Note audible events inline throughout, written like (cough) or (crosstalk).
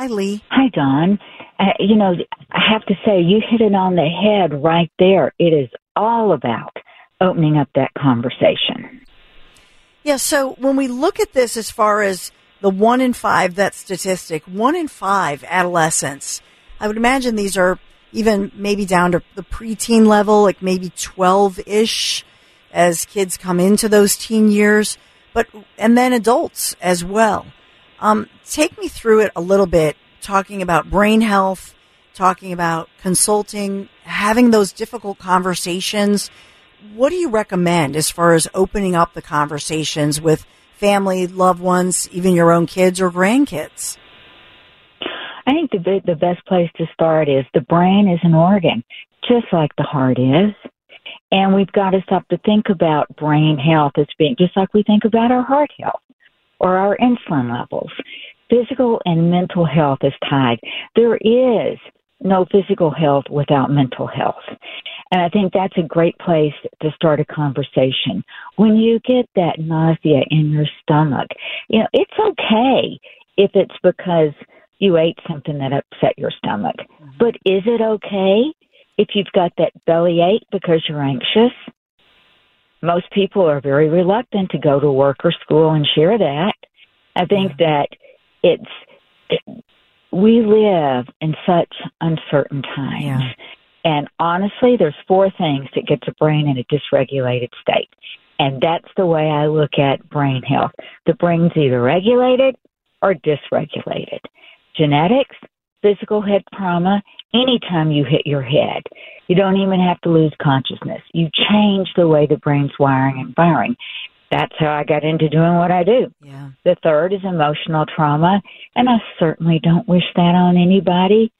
Hi, Leigh. Hi, Dawn. Uh, you know, I have to say, you hit it on the head right there. It is all about opening up that conversation. Yeah, so when we look at this as far as the one in five, that statistic, one in five adolescents, I would imagine these are even maybe down to the preteen level, like maybe 12 ish as kids come into those teen years, but, and then adults as well. Um, take me through it a little bit, talking about brain health, talking about consulting, having those difficult conversations. What do you recommend as far as opening up the conversations with family, loved ones, even your own kids or grandkids? I think the the best place to start is the brain is an organ, just like the heart is. And we've got to stop to think about brain health as being just like we think about our heart health or our insulin levels. Physical and mental health is tied. There is no physical health without mental health. And I think that's a great place to start a conversation. When you get that nausea in your stomach, you know, it's okay if it's because you ate something that upset your stomach. Mm-hmm. But is it okay if you've got that belly ache because you're anxious? Most people are very reluctant to go to work or school and share that. I think yeah. that it's it, we live in such uncertain times. Yeah. And honestly, there's four things that get the brain in a dysregulated state. And that's the way I look at brain health. The brain's either regulated or dysregulated. Genetics, physical head trauma, anytime you hit your head. You don't even have to lose consciousness. You change the way the brain's wiring and firing. That's how I got into doing what I do. Yeah. The third is emotional trauma, and I certainly don't wish that on anybody,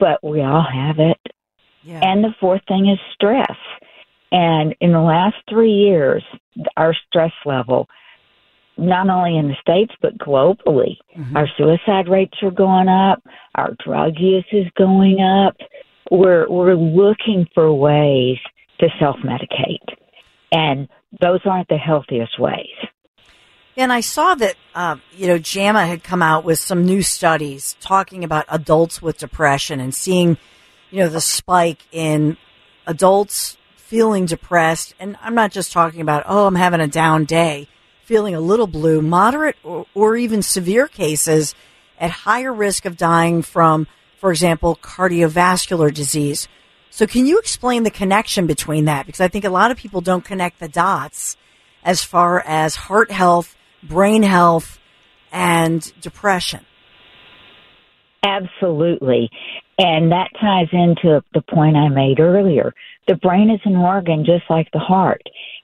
but we all have it. Yeah. And the fourth thing is stress. And in the last three years, our stress level not only in the States, but globally. Mm-hmm. Our suicide rates are going up. Our drug use is going up. We're, we're looking for ways to self medicate. And those aren't the healthiest ways. And I saw that, uh, you know, JAMA had come out with some new studies talking about adults with depression and seeing, you know, the spike in adults feeling depressed. And I'm not just talking about, oh, I'm having a down day feeling a little blue, moderate or, or even severe cases at higher risk of dying from, for example, cardiovascular disease. So can you explain the connection between that? Because I think a lot of people don't connect the dots as far as heart health, brain health, and depression. Absolutely. And that ties into the point I made earlier. The brain is an organ just like the heart.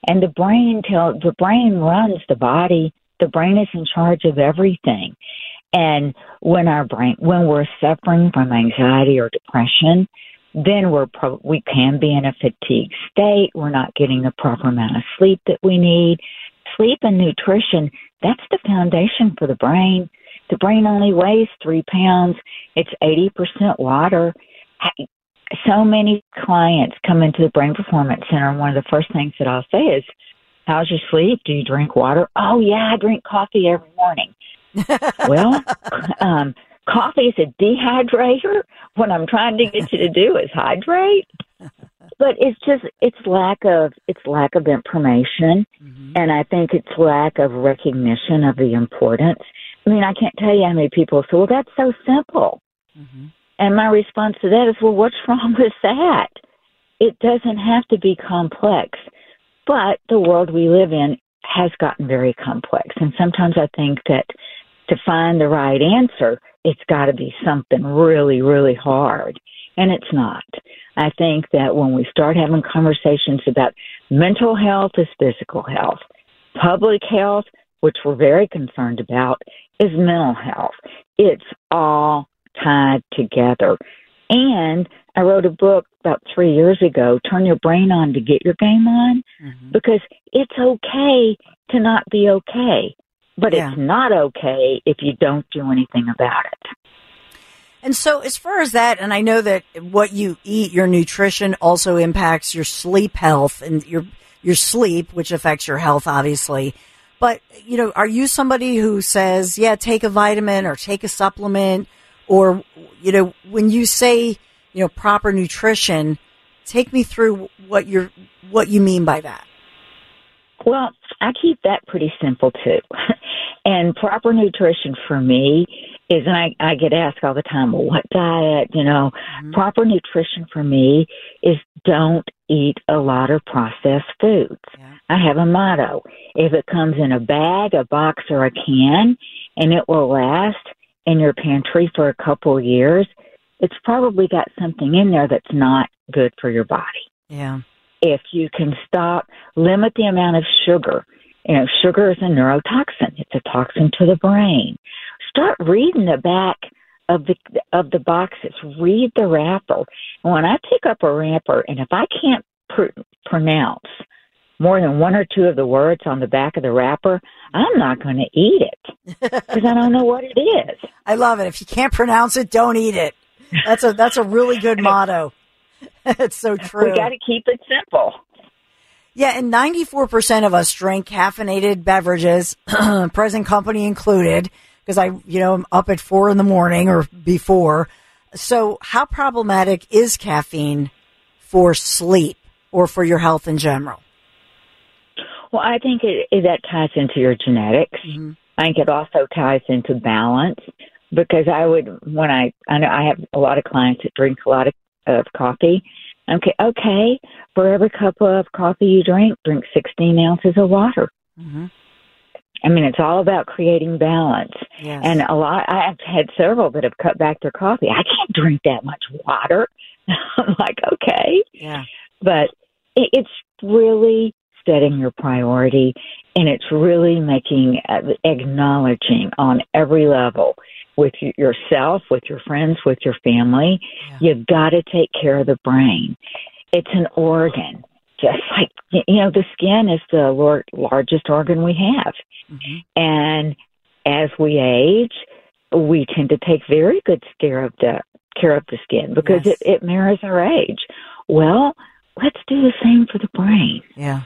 And the brain tell the brain runs the body. The brain is in charge of everything. And when our brain when we're suffering from anxiety or depression, then we're pro- we can be in a fatigued state. We're not getting the proper amount of sleep that we need. Sleep and nutrition, that's the foundation for the brain. The brain only weighs three pounds. It's 80% water. So many clients come into the Brain Performance Center, and one of the first things that I'll say is, How's your sleep? Do you drink water? Oh, yeah, I drink coffee every morning. Well, um, coffee is a dehydrator. What I'm trying to get you to do is hydrate. But it's just it's lack of it's lack of information, mm-hmm. and I think it's lack of recognition of the importance I mean, I can't tell you how many people say, well, that's so simple. Mm-hmm. And my response to that is, well, what's (laughs) wrong with that? It doesn't have to be complex. But the world we live in has gotten very complex. And sometimes I think that to find the right answer, it's got to be something really, really hard. And it's not. I think that when we start having conversations about mental health is physical health, public health, which we're very concerned about, is mental health. It's all tied together. And I wrote a book about three years ago, Turn Your Brain On to Get Your Game On, mm-hmm. because it's okay to not be okay, but yeah. it's not okay if you don't do anything about it. And so, as far as that, and I know that what you eat, your nutrition also impacts your sleep health and your your sleep, which affects your health, obviously. But you know, are you somebody who says, "Yeah, take a vitamin or take a supplement," or you know, when you say, you know, proper nutrition, take me through what you're what you mean by that. Well, I keep that pretty simple too. (laughs) and proper nutrition for me is, and I, I get asked all the time, well, what diet? You know, mm-hmm. proper nutrition for me is don't eat a lot of processed foods. Yeah. I have a motto. If it comes in a bag, a box, or a can, and it will last in your pantry for a couple of years, it's probably got something in there that's not good for your body. Yeah. If you can stop, limit the amount of sugar. You know, sugar is a neurotoxin. It's a toxin to the brain start reading the back of the of the boxes. Read the wrapper. when I pick up a wrapper, and if I can't pr- pronounce more than one or two of the words on the back of the wrapper, I'm not going to eat it (laughs) because I don't know what it is. I love it. If you can't pronounce it, don't eat it. That's a that's a really good (laughs) motto. (laughs) it's so (laughs) true. We got to keep it simple. Yeah, and 94% of us drink caffeinated beverages, (clears throat) present company included because I, you know, I'm up at four in the morning or before. So, how problematic is caffeine for sleep or for your health in general? Well, I think it, it that ties into your genetics. Mm-hmm. I think it also ties into balance because I would when I I know I have a lot of clients that drink a lot of, of coffee. Okay, okay, for every cup of coffee you drink, drink 16 ounces of water. Mm-hmm. I mean, it's all about creating balance. Yes. And a lot, I've had several that have cut back their coffee. I can't drink that much water. (laughs) I'm like, okay. Yeah. But it, it's really setting your priority and it's really making, uh, acknowledging on every level with yourself, with your friends, with your family. Yeah. You've got to take care of the brain. It's an organ just like you know the skin is the largest organ we have mm-hmm. and as we age we tend to take very good care of the care of the skin because yes. it, it mirrors our age well let's do the same for the brain yeah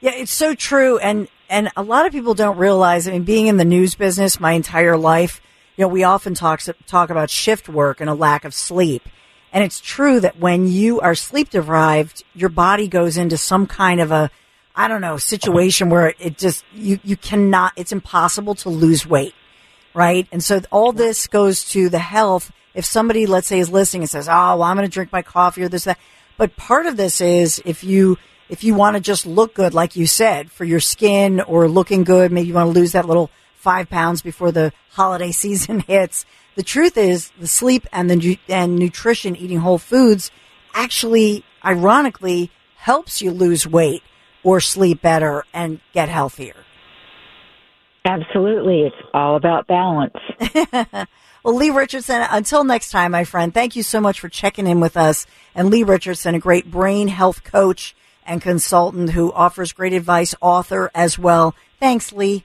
yeah it's so true and and a lot of people don't realize i mean being in the news business my entire life you know we often talk talk about shift work and a lack of sleep and it's true that when you are sleep deprived, your body goes into some kind of a, I don't know, situation where it just, you, you cannot, it's impossible to lose weight. Right. And so all this goes to the health. If somebody, let's say, is listening and says, Oh, well, I'm going to drink my coffee or this, that. But part of this is if you, if you want to just look good, like you said, for your skin or looking good, maybe you want to lose that little five pounds before the holiday (laughs) season hits the truth is the sleep and the and nutrition eating whole foods actually ironically helps you lose weight or sleep better and get healthier. Absolutely. It's all about balance. (laughs) well, Leigh Richardson, until next time, my friend, thank you so much for checking in with us. And Leigh Richardson, a great brain health coach and consultant who offers great advice, author as well. Thanks, Leigh.